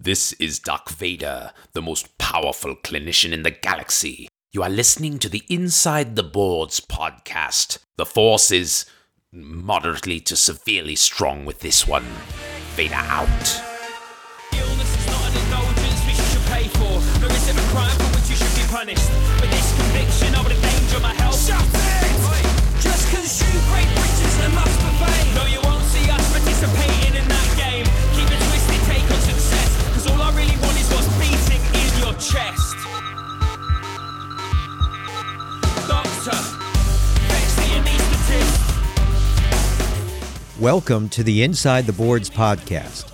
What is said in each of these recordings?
This is Doc Vader, the most powerful clinician in the galaxy. You are listening to the Inside the Boards podcast. The force is moderately to severely strong with this one. Vader out. Illness is not an indulgence should pay for. A crime for which you should be punished. With this conviction of the danger of my health. Welcome to the Inside the Boards podcast,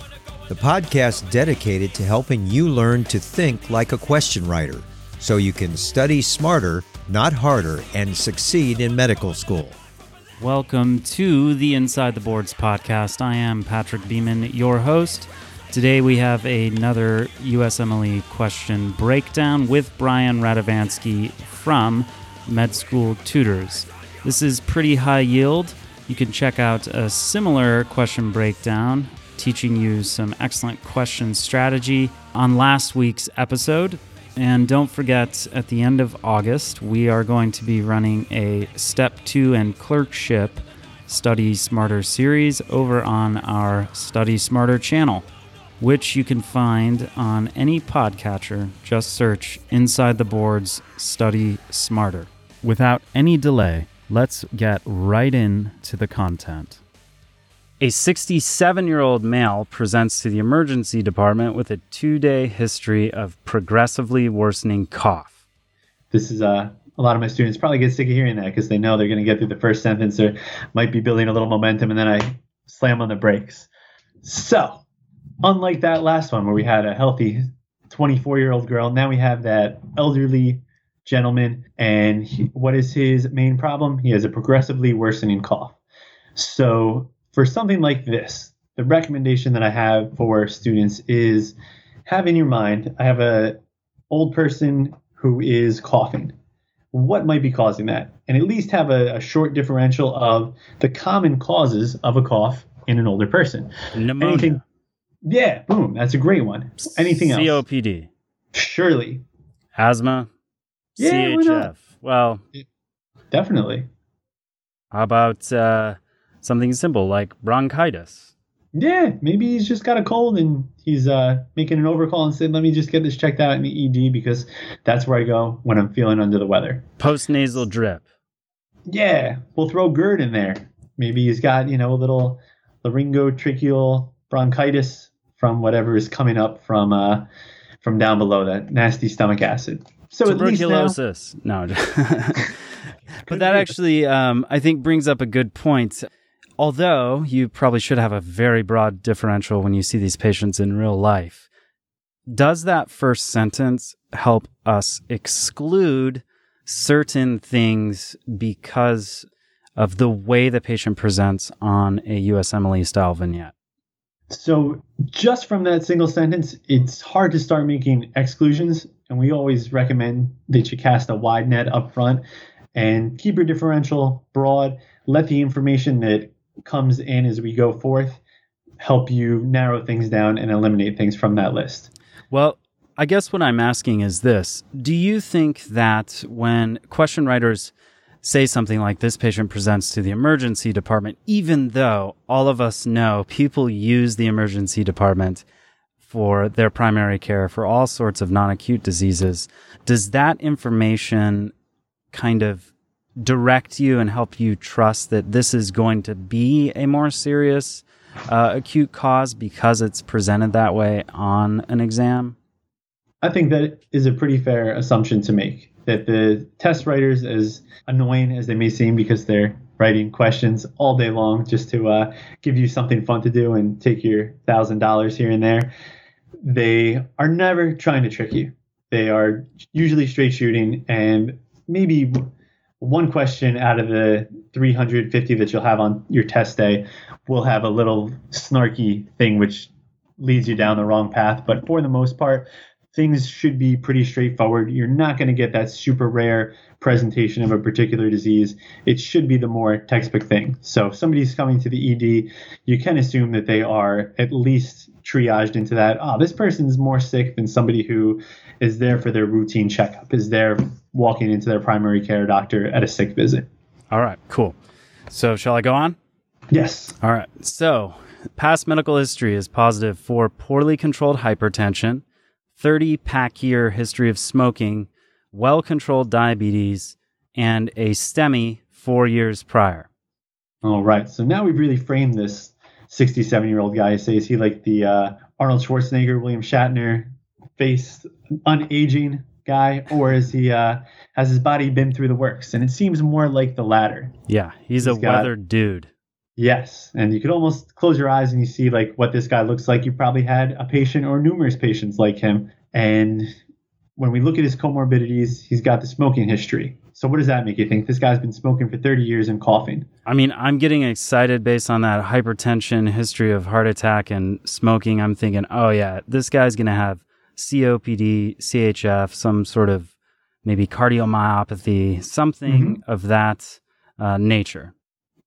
the podcast dedicated to helping you learn to think like a question writer so you can study smarter, not harder, and succeed in medical school. Welcome to the Inside the Boards podcast. I am Patrick Beeman, your host. Today we have another USMLE question breakdown with Brian Radovansky from Med School Tutors. This is pretty high yield. You can check out a similar question breakdown teaching you some excellent question strategy on last week's episode. And don't forget, at the end of August, we are going to be running a Step 2 and Clerkship Study Smarter series over on our Study Smarter channel, which you can find on any podcatcher. Just search Inside the Boards Study Smarter. Without any delay, let's get right into the content. A 67 year old male presents to the emergency department with a two day history of progressively worsening cough. this is uh, a lot of my students probably get sick of hearing that because they know they're going to get through the first sentence or might be building a little momentum and then I slam on the brakes. So, unlike that last one where we had a healthy 24 year old girl, now we have that elderly gentleman. And he, what is his main problem? He has a progressively worsening cough. So, for something like this, the recommendation that I have for students is have in your mind, I have a old person who is coughing. What might be causing that? And at least have a, a short differential of the common causes of a cough in an older person. Pneumonia. Anything? Yeah, boom. That's a great one. Anything else? COPD. Surely. Asthma. Yeah, CHF. Well, Definitely. how about uh, something simple like bronchitis? Yeah, maybe he's just got a cold and he's uh, making an overcall and said, let me just get this checked out in the ED because that's where I go when I'm feeling under the weather. Postnasal drip. Yeah, we'll throw GERD in there. Maybe he's got, you know, a little laryngotracheal bronchitis from whatever is coming up from uh, from down below that nasty stomach acid. So least now, Tuberculosis. No. but that actually, um, I think, brings up a good point. Although you probably should have a very broad differential when you see these patients in real life. Does that first sentence help us exclude certain things because of the way the patient presents on a USMLE style vignette? So just from that single sentence, it's hard to start making exclusions, and we always recommend that you cast a wide net up front and keep your differential broad. Let the information that comes in as we go forth help you narrow things down and eliminate things from that list. Well, I guess what I'm asking is this Do you think that when question writers say something like this patient presents to the emergency department, even though all of us know people use the emergency department for their primary care for all sorts of non acute diseases, does that information kind of direct you and help you trust that this is going to be a more serious uh, acute cause because it's presented that way on an exam? I think that is a pretty fair assumption to make that the test writers, as annoying as they may seem because they're writing questions all day long just to uh, give you something fun to do and take your thousand dollars here and there, they are never trying to trick you. They are usually straight shooting, and maybe one question out of the 350 that you'll have on your test day will have a little snarky thing which leads you down the wrong path. But for the most part, things should be pretty straightforward. You're not going to get that super rare presentation of a particular disease. It should be the more textbook thing. So if somebody's coming to the ED, you can assume that they are at least triaged into that. Oh, this person's more sick than somebody who is there for their routine checkup, is there walking into their primary care doctor at a sick visit. All right, cool. So, shall I go on? Yes. All right. So, past medical history is positive for poorly controlled hypertension, 30 pack year history of smoking, well controlled diabetes, and a STEMI four years prior. All right. So now we've really framed this 67 year old guy. Say, is he like the uh, Arnold Schwarzenegger, William Shatner face unaging guy, or is he uh, has his body been through the works? And it seems more like the latter. Yeah, he's, he's a got, weathered dude. Yes, and you could almost close your eyes and you see like what this guy looks like. You probably had a patient or numerous patients like him, and when we look at his comorbidities, he's got the smoking history. So what does that make you think? This guy's been smoking for 30 years and coughing. I mean, I'm getting excited based on that hypertension, history of heart attack and smoking. I'm thinking, oh yeah, this guy's going to have COPD, CHF, some sort of maybe cardiomyopathy, something mm-hmm. of that uh, nature.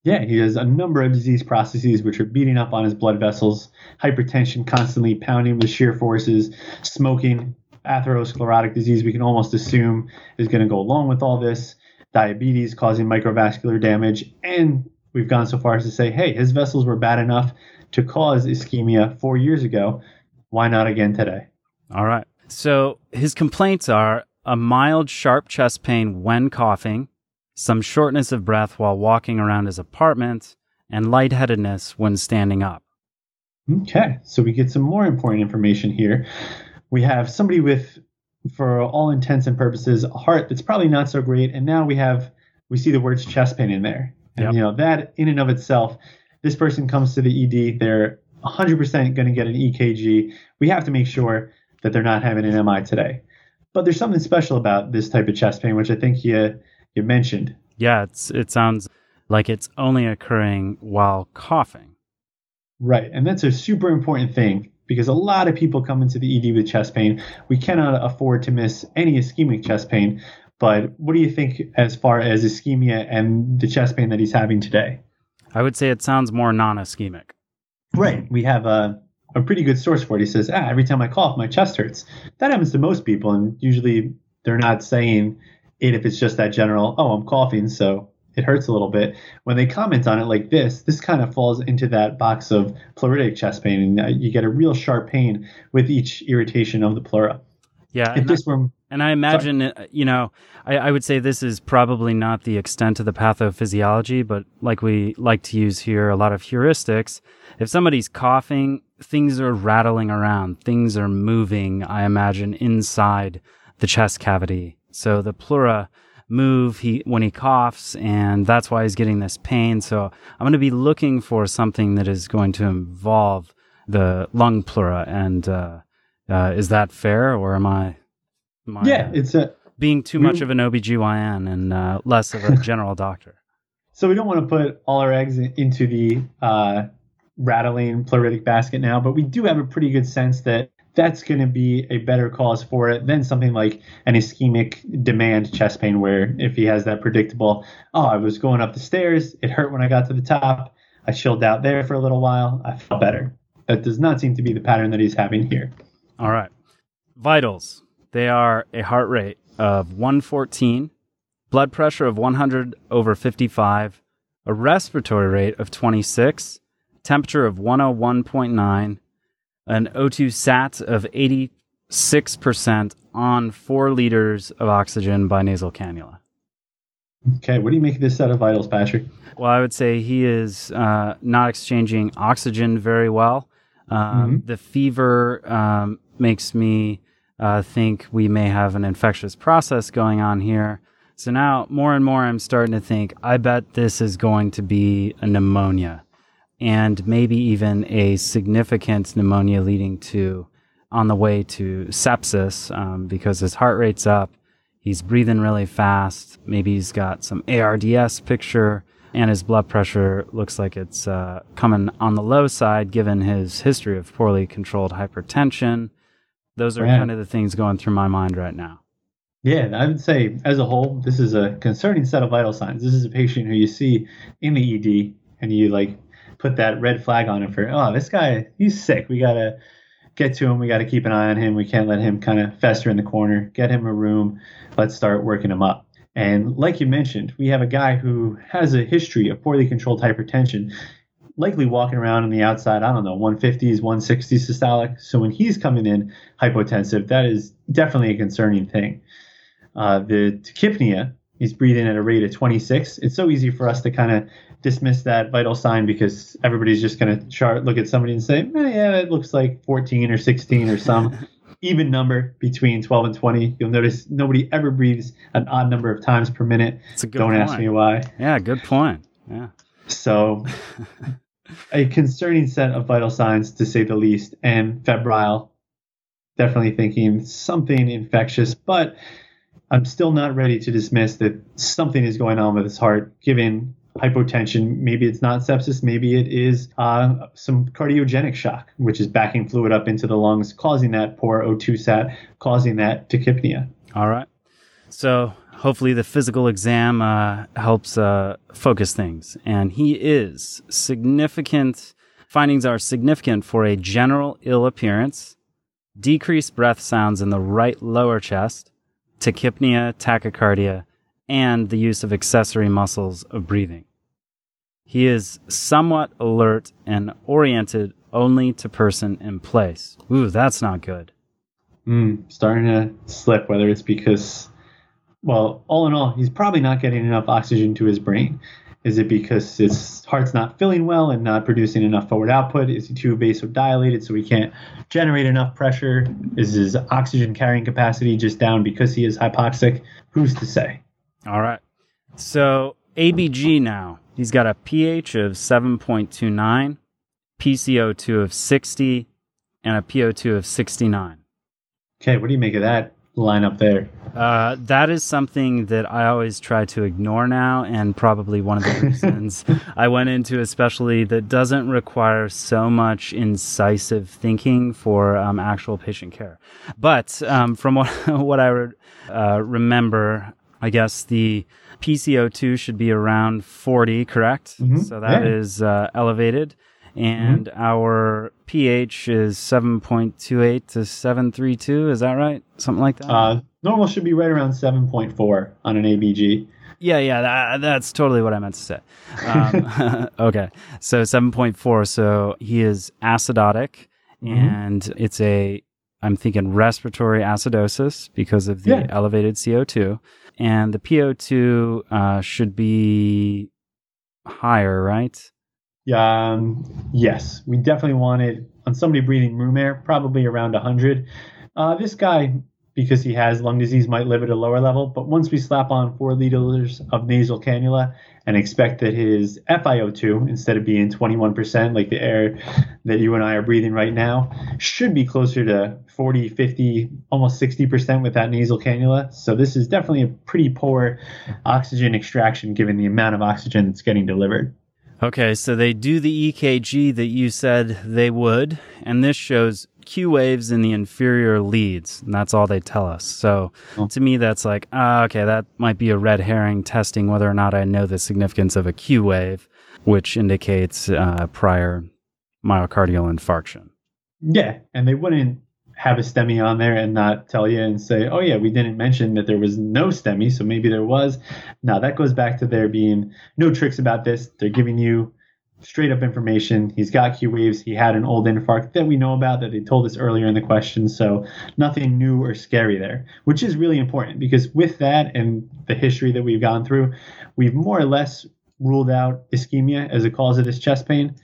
Yeah, he has a number of disease processes which are beating up on his blood vessels, hypertension constantly pounding with shear forces, smoking, atherosclerotic disease, we can almost assume is going to go along with all this, diabetes causing microvascular damage, and we've gone so far as to say, hey, his vessels were bad enough to cause ischemia four years ago. Why not again today? All right. So his complaints are a mild, sharp chest pain when coughing, some shortness of breath while walking around his apartment, and lightheadedness when standing up. Okay, so we get some more important information here. We have somebody with, for all intents and purposes, a heart that's probably not so great, and now we have we see the words chest pain in there, and yep. you know that in and of itself, this person comes to the ED, they're 100% going to get an EKG. We have to make sure that they're not having an MI today. But there's something special about this type of chest pain, which I think you you mentioned. Yeah, it's it sounds like it's only occurring while coughing. Right, and that's a super important thing because a lot of people come into the ED with chest pain. We cannot afford to miss any ischemic chest pain. But what do you think as far as ischemia and the chest pain that he's having today? I would say it sounds more non-ischemic. Right. We have a a pretty good source for it. He says, ah, every time I cough, my chest hurts. That happens to most people, and usually they're not saying it if it's just that general, oh, I'm coughing, so it hurts a little bit. When they comment on it like this, this kind of falls into that box of pleuritic chest pain, and uh, you get a real sharp pain with each irritation of the pleura. Yeah, if this I, were, and I imagine, sorry. Uh, you know, I, I would say this is probably not the extent of the pathophysiology, but like we like to use here, a lot of heuristics. If somebody's coughing things are rattling around, things are moving, I imagine, inside the chest cavity. So the pleura move he when he coughs and that's why he's getting this pain. So I'm going to be looking for something that is going to involve the lung pleura and uh, uh, is that fair or am I, am I Yeah, it's a being too much of an OBGYN and uh, less of a general doctor. So we don't want to put all our eggs into the uh, rattling pleuritic basket now, but we do have a pretty good sense that that's going to be a better cause for it than something like an ischemic demand chest pain, where if he has that predictable, oh, I was going up the stairs, it hurt when I got to the top, I chilled out there for a little while, I felt better. That does not seem to be the pattern that he's having here. All right. Vitals. They are a heart rate of 114, blood pressure of 100 over 55, a respiratory rate of 26, temperature of 101.9, an O2 sat of 86% on four liters of oxygen by nasal cannula. Okay, what do you make of this set of vitals, Patrick? Well, I would say he is uh, not exchanging oxygen very well. Um, mm-hmm. The fever um, makes me uh, think we may have an infectious process going on here. So now, more and more, I'm starting to think I bet this is going to be a pneumonia and maybe even a significant pneumonia leading to on the way to sepsis um, because his heart rate's up. He's breathing really fast. Maybe he's got some ARDS picture, and his blood pressure looks like it's uh, coming on the low side given his history of poorly controlled hypertension. Those are Right. kind of the things going through my mind right now. Yeah, I would say as a whole, this is a concerning set of vital signs. This is a patient who you see in the ED and you like put that red flag on him for, oh, this guy, he's sick. We got to get to him. We got to keep an eye on him. We can't let him kind of fester in the corner. Get him a room. Let's start working him up. And like you mentioned, we have a guy who has a history of poorly controlled hypertension, likely walking around on the outside, I don't know, 150s, 160s systolic. So when he's coming in hypotensive, that is definitely a concerning thing. Uh, the tachypnea, he's breathing at a rate of 26. It's so easy for us to kind of dismiss that vital sign because everybody's just going to chart, look at somebody and say, eh, yeah, it looks like 14 or 16 or some even number between 12 and 20. You'll notice nobody ever breathes an odd number of times per minute. It's a good Don't ask me why. Yeah, good point. Yeah. So, a concerning set of vital signs to say the least, and febrile. Definitely thinking something infectious, but I'm still not ready to dismiss that something is going on with his heart, given hypotension. Maybe it's not sepsis, maybe it is uh, some cardiogenic shock, which is backing fluid up into the lungs, causing that poor O2 sat, causing that tachypnea. All right. So hopefully the physical exam uh, helps uh, focus things. And he is significant. Findings are significant for a general ill appearance, decreased breath sounds in the right lower chest, tachypnea, tachycardia, and the use of accessory muscles of breathing. He is somewhat alert and oriented only to person and place. Ooh, that's not good. Mm, starting to slip, whether it's because, well, all in all, he's probably not getting enough oxygen to his brain. Is it because his heart's not filling well and not producing enough forward output? Is he too vasodilated so he can't generate enough pressure? Is his oxygen carrying capacity just down because he is hypoxic? Who's to say? All right. So ABG now. He's got a pH of 7.29, PCO2 of 60, and a PO2 of 69. Okay, what do you make of that line up there? Uh, that is something that I always try to ignore now, and probably one of the reasons I went into, especially that doesn't require so much incisive thinking for um, actual patient care. But um, from what what I re- uh, remember, I guess the PCO2 should be around 40, correct? Mhm, So that yeah. is uh, elevated. And our pH is 7.28 to 732. Is that right? Something like that? Uh, normal should be right around 7.4 on an ABG. Yeah, yeah, that, that's totally what I meant to say. Um, okay, so 7.4. So he is acidotic, Mhm. and it's a, I'm thinking respiratory acidosis because of the Yeah. elevated CO2. And the PO2 uh, should be higher, right? Um, yes, we definitely want it on somebody breathing room air, probably around 100. Uh, this guy, because he has lung disease, might live at a lower level, but once we slap on four liters of nasal cannula and expect that his FiO2, instead of being 21%, like the air that you and I are breathing right now, should be closer to 40, 50, almost 60% with that nasal cannula. So this is definitely a pretty poor oxygen extraction given the amount of oxygen that's getting delivered. Okay, so they do the EKG that you said they would, and this shows Q waves in the inferior leads, and that's all they tell us. So Oh. to me, that's like, ah, okay, that might be a red herring testing whether or not I know the significance of a Q wave, which indicates uh, prior myocardial infarction. Yeah, and they wouldn't have a STEMI on there and not tell you and say, oh, yeah, we didn't mention that there was no STEMI, so maybe there was. Now, that goes back to there being no tricks about this. They're giving you straight up information. He's got Q waves. He had an old infarct that we know about that they told us earlier in the question. So nothing new or scary there, which is really important because with that and the history that we've gone through, we've more or less ruled out ischemia as a cause of this chest pain.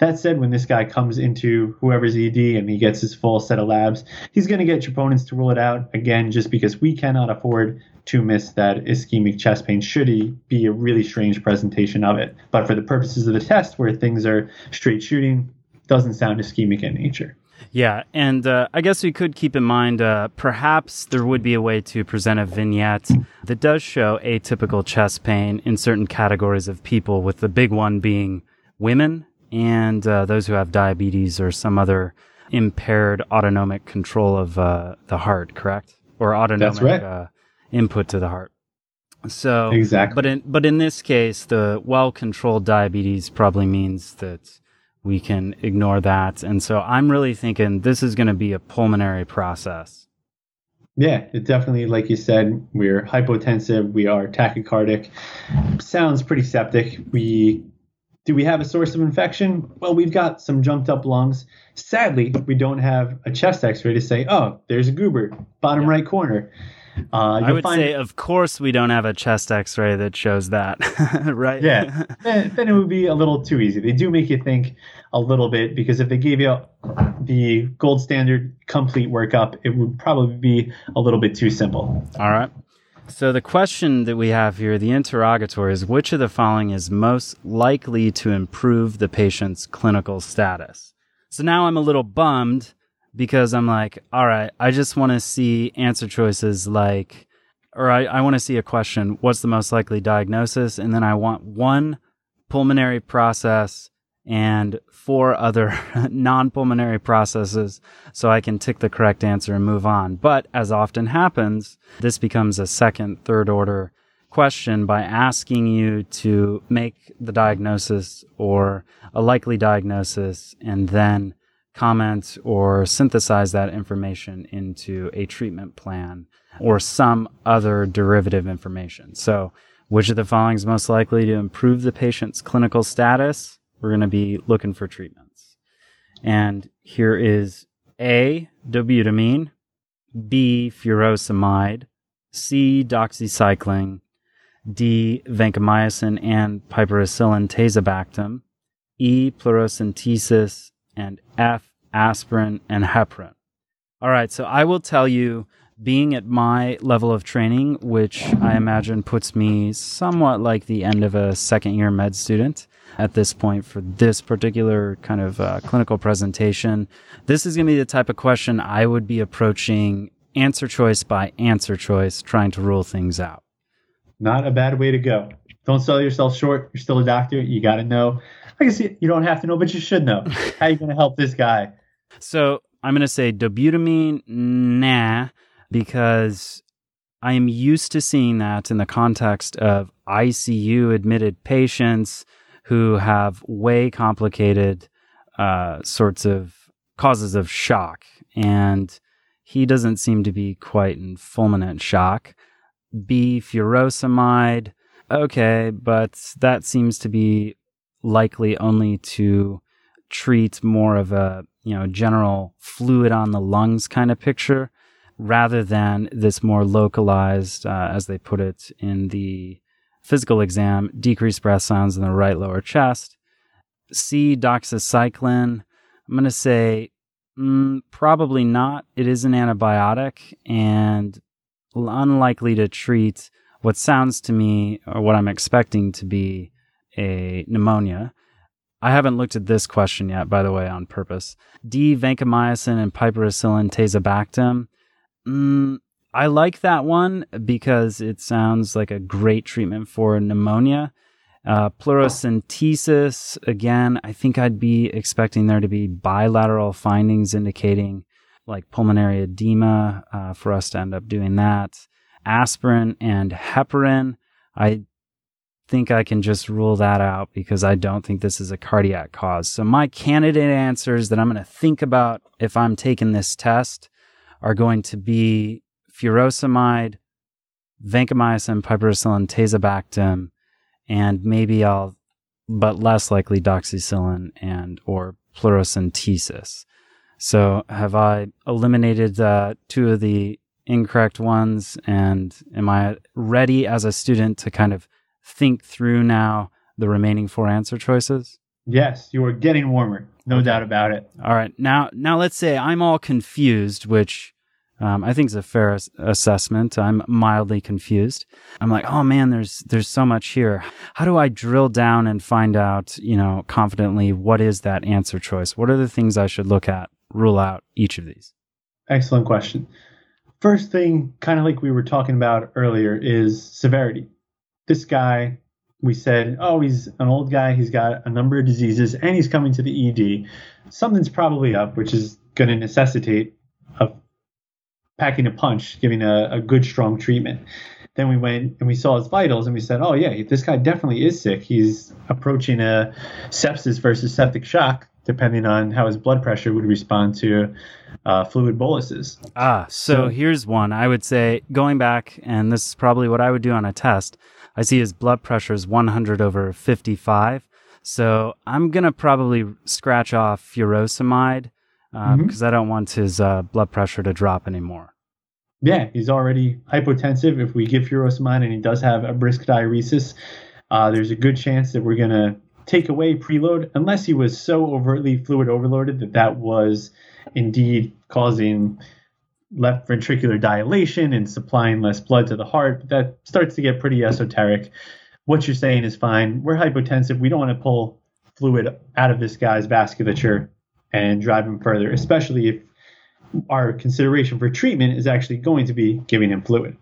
That said, when this guy comes into whoever's ED and he gets his full set of labs, he's going to get your troponins to rule it out again, just because we cannot afford to miss that ischemic chest pain should he be a really strange presentation of it. But for the purposes of the test, where things are straight shooting, doesn't sound ischemic in nature. Yeah, and uh, I guess we could keep in mind uh, perhaps there would be a way to present a vignette that does show atypical chest pain in certain categories of people, with the big one being women and uh, those who have diabetes or some other impaired autonomic control of uh, the heart, correct? Or autonomic right. uh, input to the heart. So Exactly. but in but in this case, the well controlled diabetes probably means that we can ignore that. And so I'm really thinking this is going to be a pulmonary process. Yeah, it definitely, like you said, we're hypotensive, we are tachycardic. Sounds pretty septic. We do we have a source of infection? Well, we've got some jumped up lungs. Sadly, we don't have a chest X-ray to say, oh, there's a goober, bottom right corner. Uh, I would find- say, of course, we don't have a chest x ray that shows that, right? Yeah, then, then it would be a little too easy. They do make you think a little bit because if they gave you the gold standard complete workup, it would probably be a little bit too simple. All right. So the question that we have here, the interrogatory is which of the following is most likely to improve the patient's clinical status? So now I'm a little bummed because I'm like, all right, I just want to see answer choices like, or I, I want to see a question, what's the most likely diagnosis? And then I want one pulmonary process and four other non pulmonary processes so I can tick the correct answer and move on. But as often happens, this becomes a second, third order question by asking you to make the diagnosis or a likely diagnosis and then comment or synthesize that information into a treatment plan or some other derivative information. So, which of the following is most likely to improve the patient's clinical status? We're going to be looking for treatments. And here is A, dobutamine, B, furosemide, C, doxycycline, D, vancomycin and piperacillin tazobactam, E, pleurocentesis, and F, aspirin and heparin. All right, so I will tell you, being at my level of training, which I imagine puts me somewhat like the end of a second year med student at this point for this particular kind of uh, clinical presentation, this is going to be the type of question I would be approaching answer choice by answer choice, trying to rule things out. Not a bad way to go. Don't sell yourself short. You're still a doctor. You got to know. I guess you don't have to know, but you should know. How you going to help this guy? So I'm going to say dobutamine, nah, because I am used to seeing that in the context of ICU admitted patients who have way complicated uh, sorts of causes of shock. And he doesn't seem to be quite in fulminant shock. B, furosemide, okay, but that seems to be likely only to treat more of a you know general fluid on the lungs kind of picture rather than this more localized uh, as they put it in the physical exam decreased breath sounds in the right lower chest c doxycycline i'm going to say mm, probably not it is an antibiotic and unlikely to treat what sounds to me or what i'm expecting to be a pneumonia I haven't looked at this question yet, by the way, on purpose. D, vancomycin and piperacillin tazobactam. Mm, I like that one because it sounds like a great treatment for pneumonia. Uh, pleurocentesis, again, I think I'd be expecting there to be bilateral findings indicating like pulmonary edema uh, for us to end up doing that. Aspirin and heparin, I think I can just rule that out because I don't think this is a cardiac cause. So my candidate answers that I'm going to think about if I'm taking this test are going to be furosemide, vancomycin, piperacillin, tazobactam, and maybe I'll, but less likely doxycycline and or pleurocentesis. So have I eliminated uh, two of the incorrect ones, and am I ready as a student to kind of think through now the remaining four answer choices? Yes, you are getting warmer. No doubt about it. All right. Now, now let's say I'm all confused, which um, I think it's a fair ass- assessment. I'm mildly confused. I'm like, oh man, there's there's so much here. How do I drill down and find out, you know, confidently what is that answer choice? What are the things I should look at rule out each of these? Excellent question. First thing, kind of like we were talking about earlier, is severity. This guy, we said, oh, he's an old guy, he's got a number of diseases, and he's coming to the ED. Something's probably up, which is going to necessitate packing a punch, giving a, a good, strong treatment. Then we went and we saw his vitals and we said, oh, yeah, this guy definitely is sick. He's approaching a sepsis versus septic shock, depending on how his blood pressure would respond to uh, fluid boluses. Ah, so, So- here's one. I would say going back, and this is probably what I would do on a test. I see his blood pressure is 100 over 55. So I'm going to probably scratch off furosemide because Mhm. I don't want his uh, blood pressure to drop anymore. Yeah, he's already hypotensive. If we give furosemide and he does have a brisk diuresis, uh, there's a good chance that we're going to take away preload unless he was so overtly fluid overloaded that that was indeed causing left ventricular dilation and supplying less blood to the heart. But that starts to get pretty esoteric. What you're saying is fine. We're hypotensive. We don't want to pull fluid out of this guy's vasculature and drive him further, especially if our consideration for treatment is actually going to be giving him fluid.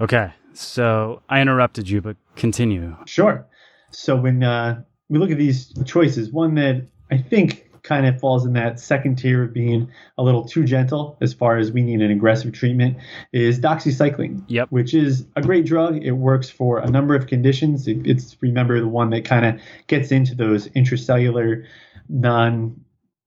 Okay, so I interrupted you, but continue. Sure. So when uh, we look at these choices, one that I think kind of falls in that second tier of being a little too gentle as far as we need an aggressive treatment is doxycycline. Yep. Which is a great drug. It works for a number of conditions. It, it's remember the one that kind of gets into those intracellular, non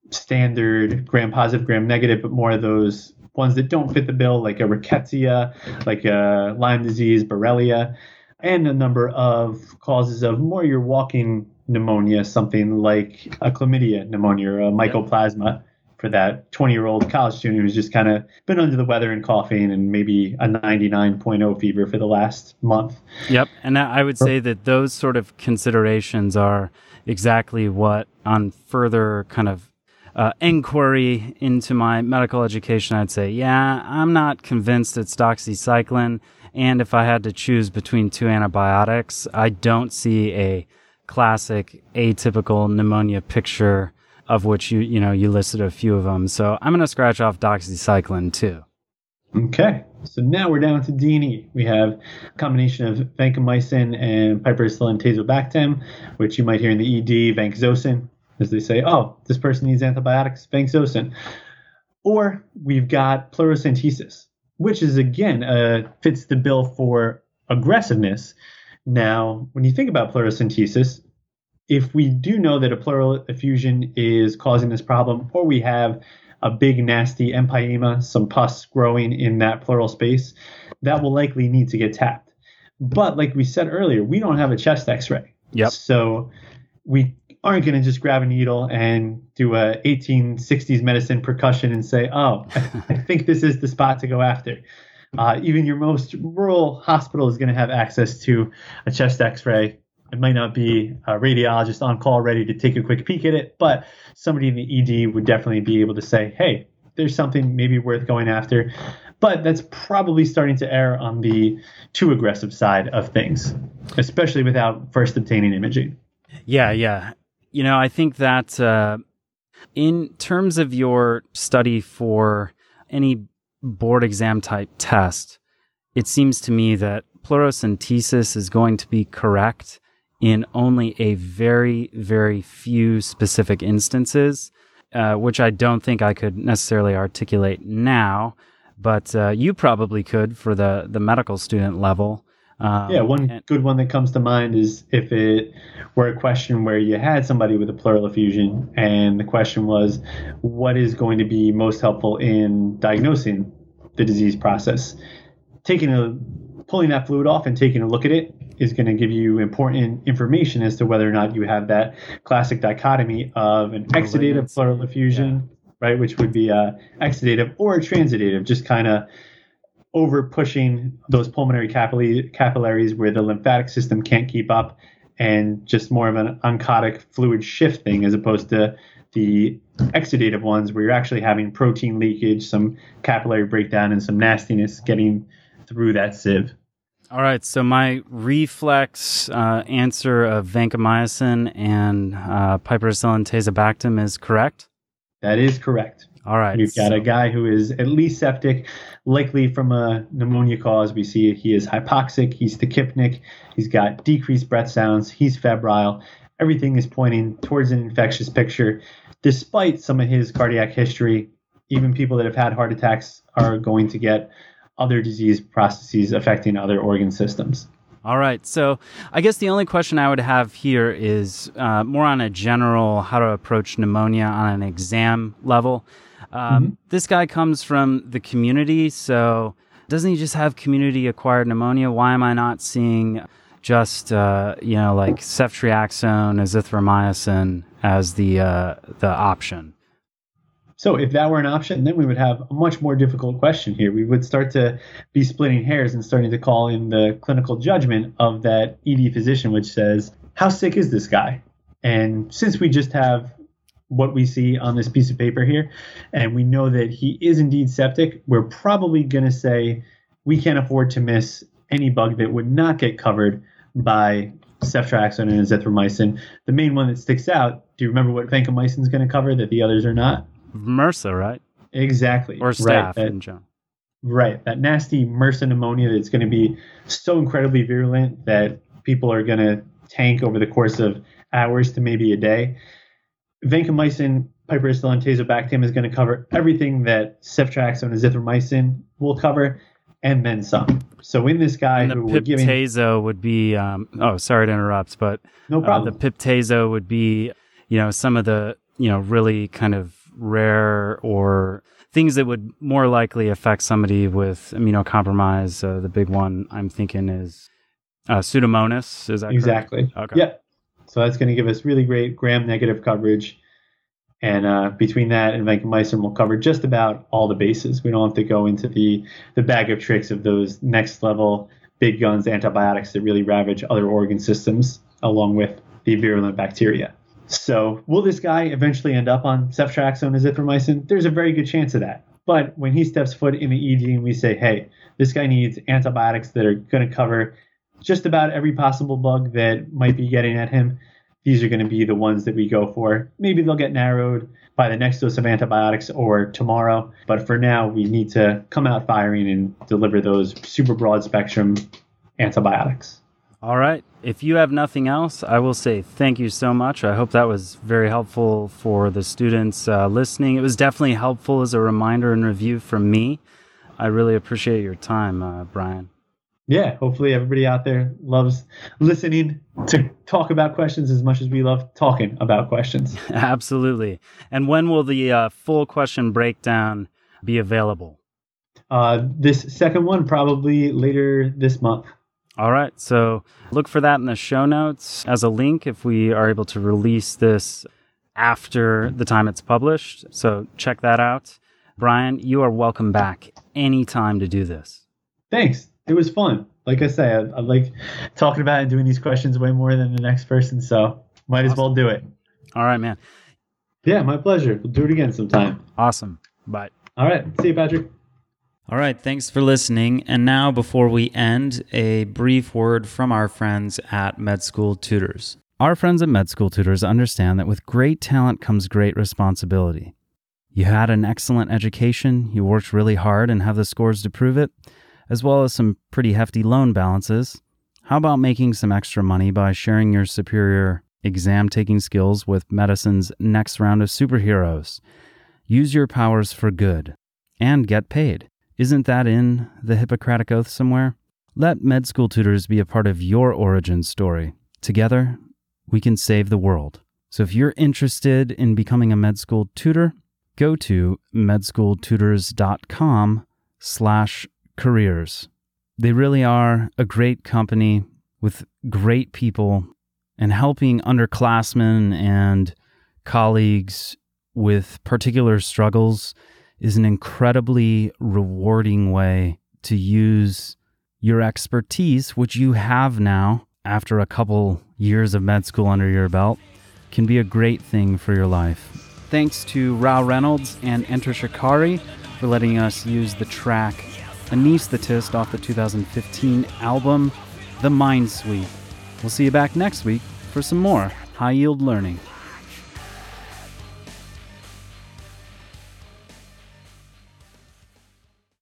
standard gram positive, gram negative, but more of those ones that don't fit the bill, like a rickettsia, like a Lyme disease, Borrelia, and a number of causes of more your walking pneumonia, something like a chlamydia pneumonia or a mycoplasma for that 20 year old college student who's just kind of been under the weather and coughing and maybe a 99.0 fever for the last month. Yep. And I I would say that those sort of considerations are exactly what, on further kind of uh, inquiry into my medical education, I'd say, yeah, I'm not convinced it's doxycycline. And if I had to choose between two antibiotics, I don't see a classic atypical pneumonia picture of which you you know you listed a few of them. So I'm going to scratch off doxycycline too. Okay, so now we're down to D&E. We have a combination of vancomycin and piperacillin tazobactam, which you might hear in the ED, vancomycin, as they say, oh, this person needs antibiotics, vancomycin. Or we've got pleurocentesis, which is again uh, fits the bill for aggressiveness. Now, when you think about pleurocentesis, if we do know that a pleural effusion is causing this problem, or we have a big nasty empyema, some pus growing in that pleural space, that will likely need to get tapped. But like we said earlier, we don't have a chest X-ray. Yep. So we aren't going to just grab a needle and do a 1860s medicine percussion and say, "Oh, I think this is the spot to go after." Uh, even your most rural hospital is going to have access to a chest X-ray. It might not be a radiologist on call ready to take a quick peek at it, but somebody in the ED would definitely be able to say, "Hey, there's something maybe worth going after." But that's probably starting to err on the too aggressive side of things, especially without first obtaining imaging. Yeah, yeah. You know, I think that uh, in terms of your study for any board exam type test, it seems to me that pleurocentesis is going to be correct in only a very, very few specific instances, uh, which I don't think I could necessarily articulate now, but uh, you probably could for the, the medical student level. Um, Yeah, one and- good one that comes to mind is if it were a question where you had somebody with a pleural effusion, and the question was, what is going to be most helpful in diagnosing the disease process? Taking a pulling that fluid off and taking a look at it is going to give you important information as to whether or not you have that classic dichotomy of an exudative pleural effusion, right, which would be a exudative or a transudative, just kind of over pushing those pulmonary capillary, capillaries where the lymphatic system can't keep up and just more of an oncotic fluid shift thing as opposed to the exudative ones where you're actually having protein leakage, some capillary breakdown, and some nastiness getting through that sieve. All right, so my reflex uh, answer of vancomycin and uh, piperacillin tazobactam is correct. That is correct. All right. We've got so- a guy who is at least septic, likely from a pneumonia cause. We see he is hypoxic, he's tachypneic, he's got decreased breath sounds, he's febrile. Everything is pointing towards an infectious picture. Despite some of his cardiac history, even people that have had heart attacks are going to get other disease processes affecting other organ systems. All right. So I guess the only question I would have here is uh, more on a general how to approach pneumonia on an exam level. Um, This guy comes from the community, so doesn't he just have community acquired pneumonia? Why am I not seeing just uh, you know like ceftriaxone, azithromycin as the uh, the option? So if that were an option, then we would have a much more difficult question here. We would start to be splitting hairs and starting to call in the clinical judgment of that ED physician, which says, how sick is this guy? And since we just have what we see on this piece of paper here, and we know that he is indeed septic, we're probably going to say we can't afford to miss any bug that would not get covered by ceftriaxone and azithromycin. The main one that sticks out, do you remember what vancomycin is going to cover that the others are not? MRSA, right? Exactly. Or staph Right. That, in general. right. That nasty MRSA pneumonia that's going to be so incredibly virulent that people are going to tank over the course of hours to maybe a day. Vancomycin, piperacillin, tazobactam is going to cover everything that ceftriaxone and azithromycin will cover, and then some. So in this guy And who the we're giving piptazo would be. Um, oh, sorry to interrupt, but no Uh, problem. the piptazo would be, you know, some of the, you know, really kind of rare or things that would more likely affect somebody with immunocompromise. Uh, the big one I'm thinking is uh, Pseudomonas. Is that correct? Exactly. Okay. Yeah. So that's going to give us really great gram negative coverage. And uh, between that and vancomycin, we'll cover just about all the bases. We don't have to go into the, the bag of tricks of those next level big guns antibiotics that really ravage other organ systems along with the virulent bacteria. So will this guy eventually end up on ceftriaxone azithromycin? There's a very good chance of that. But when he steps foot in the ED and we say, hey, this guy needs antibiotics that are going to cover just about every possible bug that might be getting at him, these are going to be the ones that we go for. Maybe they'll get narrowed by the next dose of antibiotics or tomorrow. But for now, we need to come out firing and deliver those super broad spectrum antibiotics. All right. If you have nothing else, I will say thank you so much. I hope that was very helpful for the students uh, listening. It was definitely helpful as a reminder and review from me. I really appreciate your time, uh, Brian. Yeah, hopefully everybody out there loves listening to talk about questions as much as we love talking about questions. Absolutely. And when will the uh, full question breakdown be available? Uh, this second one probably later this month. All right. So look for that in the show notes as a link if we are able to release this after the time it's published. So check that out. Brian, you are welcome back anytime to do this. Thanks. It was fun. Like I say, I, I like talking about and doing these questions way more than the next person, so might as well do it. All right, man. Yeah, my pleasure. We'll do it again sometime. Awesome. Bye. All right. See you, Patrick. All right, thanks for listening. And now, before we end, a brief word from our friends at Med School Tutors. Our friends at Med School Tutors understand that with great talent comes great responsibility. You had an excellent education, you worked really hard and have the scores to prove it, as well as some pretty hefty loan balances. How about making some extra money by sharing your superior exam taking skills with medicine's next round of superheroes? Use your powers for good and get paid. Isn't that in the Hippocratic Oath somewhere? Let med school tutors be a part of your origin story. Together, we can save the world. So if you're interested in becoming a med school tutor, go to medschooltutors.com slash careers. They really are a great company with great people and helping underclassmen and colleagues with particular struggles is an incredibly rewarding way to use your expertise, which you have now after a couple years of med school under your belt, can be a great thing for your life. Thanks to Rou Reynolds and Enter Shikari for letting us use the track Anesthetist off the 2015 album The Mindsweep. We'll see you back next week for some more high yield learning.